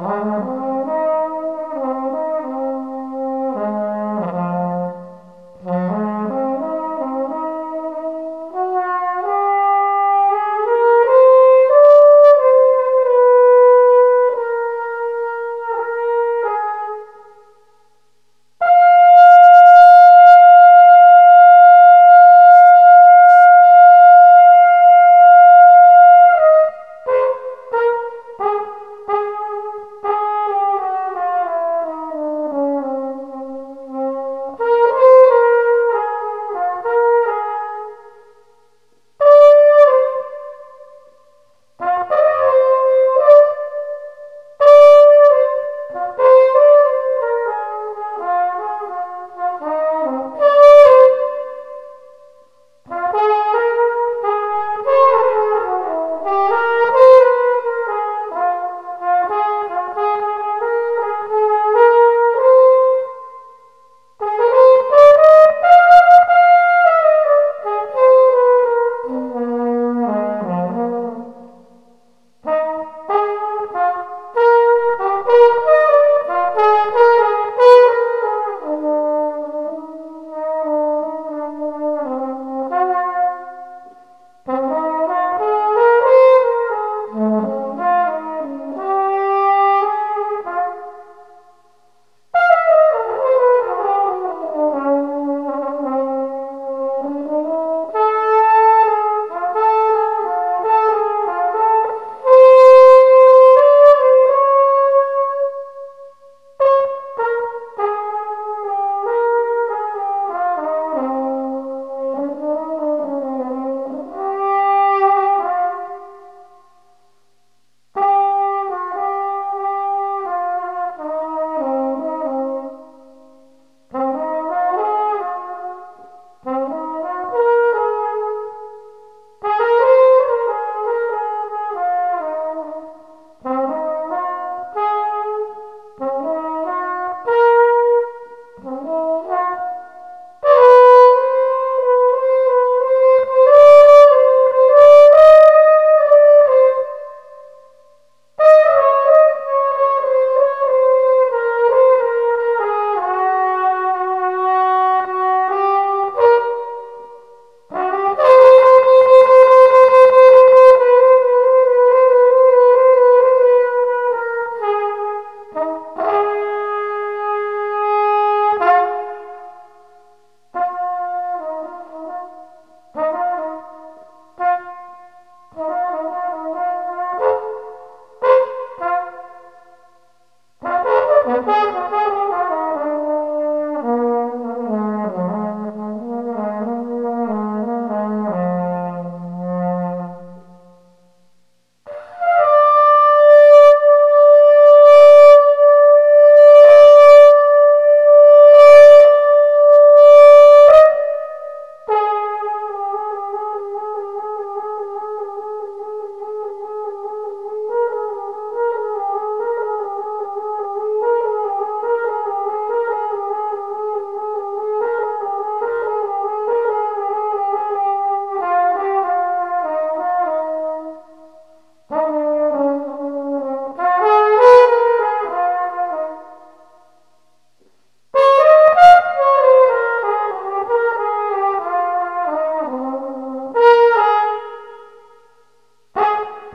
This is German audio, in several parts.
Amen.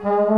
Oh.